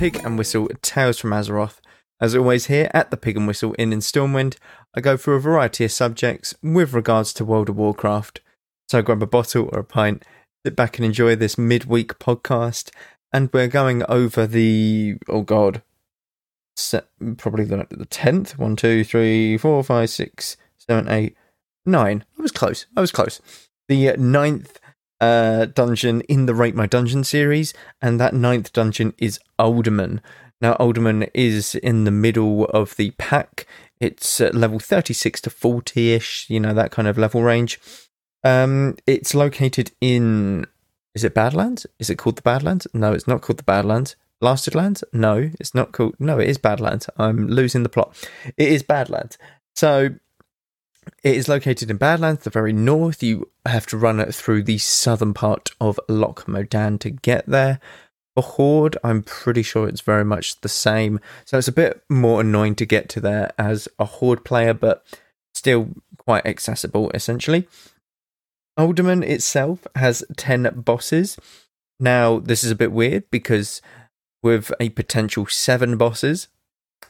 Pig and Whistle Tales from Azeroth. As always, here at the Pig and Whistle Inn in Stormwind, I go through a variety of subjects with regards to World of Warcraft. So grab a bottle or a pint, sit back and enjoy this midweek podcast. And we're going over the, oh God, se- probably the, the 10th. 1, 2, 3, 4, 5, 6, 7, 8, 9. I was close. I was close. The ninth uh, dungeon in the Rate My Dungeon series, and that ninth dungeon is Uldaman. Now, Uldaman is in the middle of the pack. It's at level 36 to 40 ish, you know, that kind of level range. Um, it's located in. Is it Badlands? Is it called the Badlands? No, it's not called the Badlands. Blasted Lands? No, it's not called. No, it is Badlands. I'm losing the plot. It is Badlands. So it is located in Badlands, the very north. You have to run it through the southern part of Loch Modan to get there. For Horde, I'm pretty sure it's very much the same. So it's a bit more annoying to get to there as a Horde player, but still quite accessible, essentially. Uldaman itself has 10 bosses. Now, this is a bit weird because with a potential 7 bosses,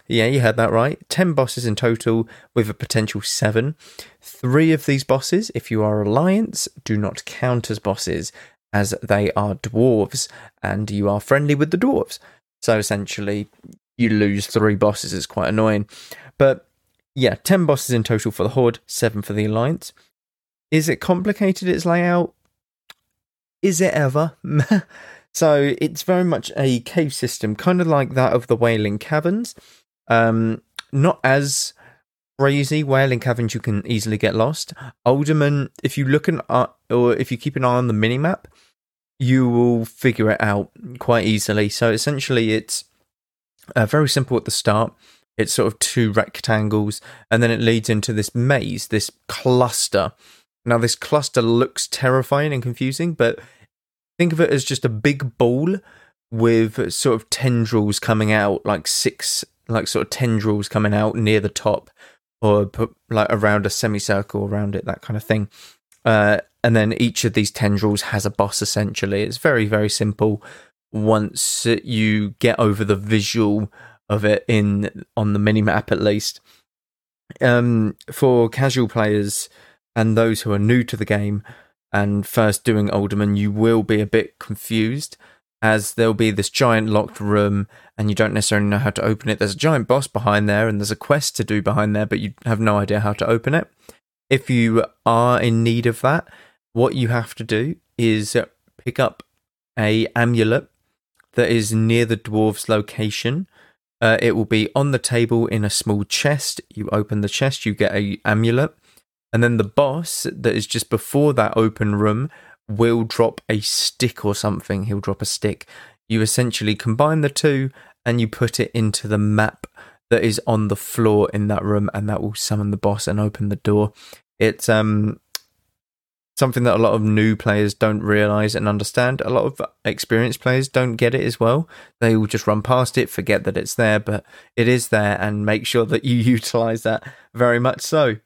yeah, you heard that right. 10 bosses in total with a potential 7. Three of these bosses, if you are Alliance, do not count as bosses as they are dwarves and you are friendly with the dwarves. So essentially, you lose three bosses. It's quite annoying. But yeah, 10 bosses in total for the Horde, 7 for the Alliance. Is it complicated, its layout? Is it ever? so it's very much a cave system, kind of like that of the Wailing Caverns. Um, not as crazy. Wailing Caverns, you can easily get lost. Uldaman, if you look at uh, or if you keep an eye on the minimap, you will figure it out quite easily. So essentially, it's uh, very simple at the start. It's sort of two rectangles, and then it leads into this maze, this cluster. Now, this cluster looks terrifying and confusing, but think of it as just a big ball with sort of tendrils coming out, like six like sort of tendrils coming out near the top or put like around a semicircle around it, that kind of thing. Uh, and then each of these tendrils has a boss essentially. It's very, very simple once you get over the visual of it in on the mini map at least. Um, for casual players and those who are new to the game and first doing Uldaman, you will be a bit confused as there'll be this giant locked room and you don't necessarily know how to open it. There's a giant boss behind there and there's a quest to do behind there, but you have no idea how to open it. If you are in need of that, what you have to do is pick up a amulet that is near the dwarf's location. Uh, it will be on the table in a small chest. You open the chest, you get a amulet, and then the boss that is just before that open room will drop a stick or something. He'll drop a stick. You essentially combine the two and you put it into the map that is on the floor in that room, and that will summon the boss and open the door. It's um something that a lot of new players don't realize and understand. A lot of experienced players don't get it as well. They will just run past it, forget that it's there, but it is there, and make sure that you utilize that very much so.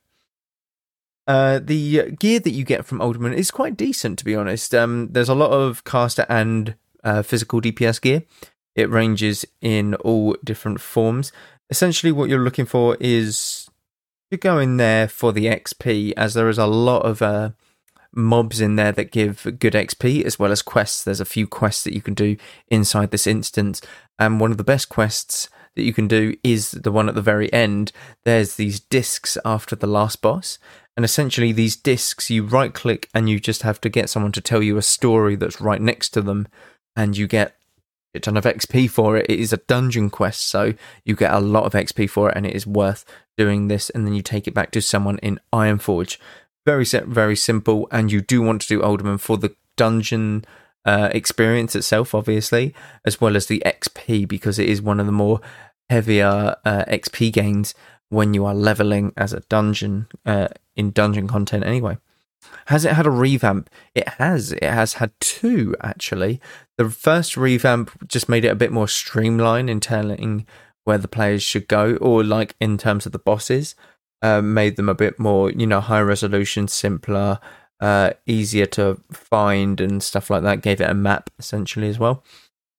Uh, the gear that you get from Uldaman is quite decent, to be honest. Um, there's a lot of caster and uh, physical DPS gear. It ranges in all different forms. Essentially, what you're looking for is you go in there for the XP, as there is a lot of uh, mobs in there that give good XP as well as quests. There's a few quests that you can do inside this instance, and one of the best quests that you can do is the one at the very end. There's these discs after the last boss, and essentially, these discs, you right click and you just have to get someone to tell you a story that's right next to them, and you get a ton of XP for it. It is a dungeon quest, so you get a lot of XP for it, and it is worth doing this. And then you take it back to someone in Ironforge. Very, very simple, and you do want to do Uldaman for the dungeon uh, experience itself, obviously, as well as the XP, because it is one of the more heavier uh, XP gains when you are leveling as a dungeon uh, in dungeon content anyway. Has it had a revamp? It has. It has had two, actually. The first revamp just made it a bit more streamlined in telling where the players should go, or like in terms of the bosses, uh, made them a bit more, you know, high resolution, simpler, uh, easier to find, and stuff like that. Gave it a map essentially as well.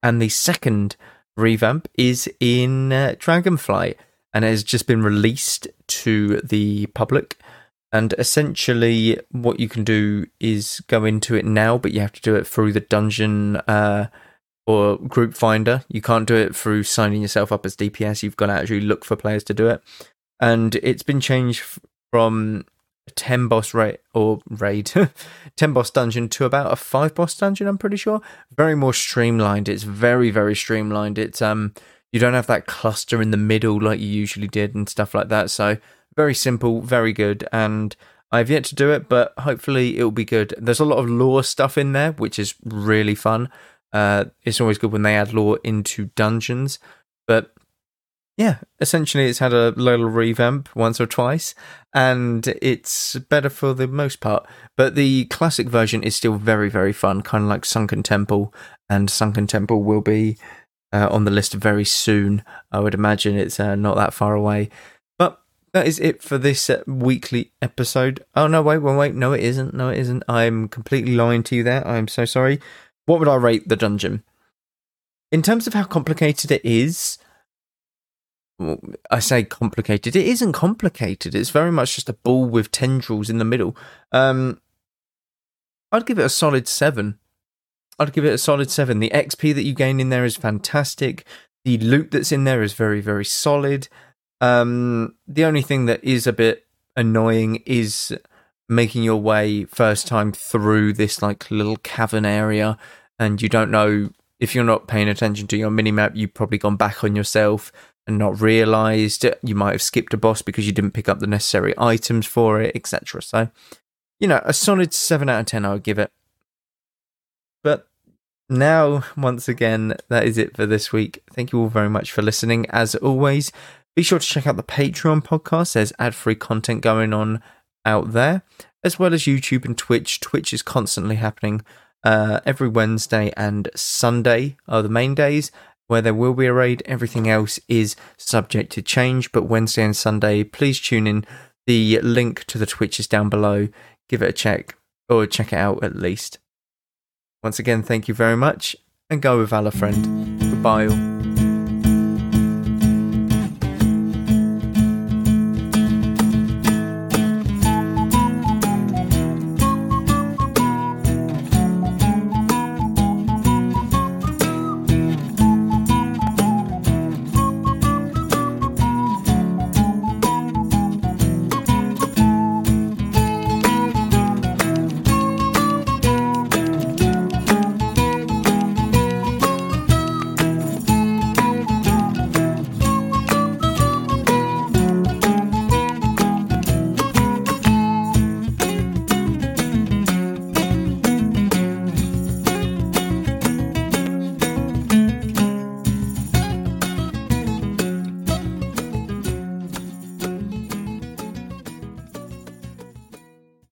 And the second revamp is in uh, Dragonflight and it has just been released to the public. And essentially, what you can do is go into it now, but you have to do it through the dungeon uh, or group finder. You can't do it through signing yourself up as DPS. You've got to actually look for players to do it. And it's been changed from 10 boss raid or raid 10 boss dungeon to about a 5 boss dungeon i'm pretty sure very more streamlined it's very very streamlined it's um you don't have that cluster in the middle like you usually did and stuff like that. So very simple very good and i've yet to do it but hopefully it'll be good. There's a lot of lore stuff in there which is really fun. Uh it's always good when they add lore into dungeons but yeah, essentially, it's had a little revamp once or twice, and it's better for the most part. But the classic version is still very, very fun, kind of like Sunken Temple, and Sunken Temple will be uh, on the list very soon. I would imagine it's uh, not that far away. But that is it for this uh, weekly episode. Oh, no, wait, wait, wait. No, it isn't. No, it isn't. I'm completely lying to you there. I'm so sorry. What would I rate the dungeon? In terms of how complicated it is, I say complicated. It isn't complicated. It's very much just a ball with tendrils in the middle. Um, I'd give it a solid seven. I'd give it a solid seven. The XP that you gain in there is fantastic. The loot that's in there is very, very solid. Um, the only thing that is a bit annoying is making your way first time through this like little cavern area, and you don't know if you're not paying attention to your minimap. You've probably gone back on yourself and not realized. You might have skipped a boss because you didn't pick up the necessary items for it, etc. So, you know, a solid 7 out of 10 I would give it. Now, once again, that is it for this week. Thank you all very much for listening. As always, be sure to check out the Patreon podcast. There's ad free content going on out there, as well as YouTube and Twitch. Twitch is constantly happening. Uh, every Wednesday and Sunday are the main days, where there will be a raid. Everything else is subject to change, but Wednesday and Sunday, please tune in. The link to the Twitch is down below. Give it a check, or check it out at least. Once again, thank you very much, and go with Valor, friend. Goodbye all.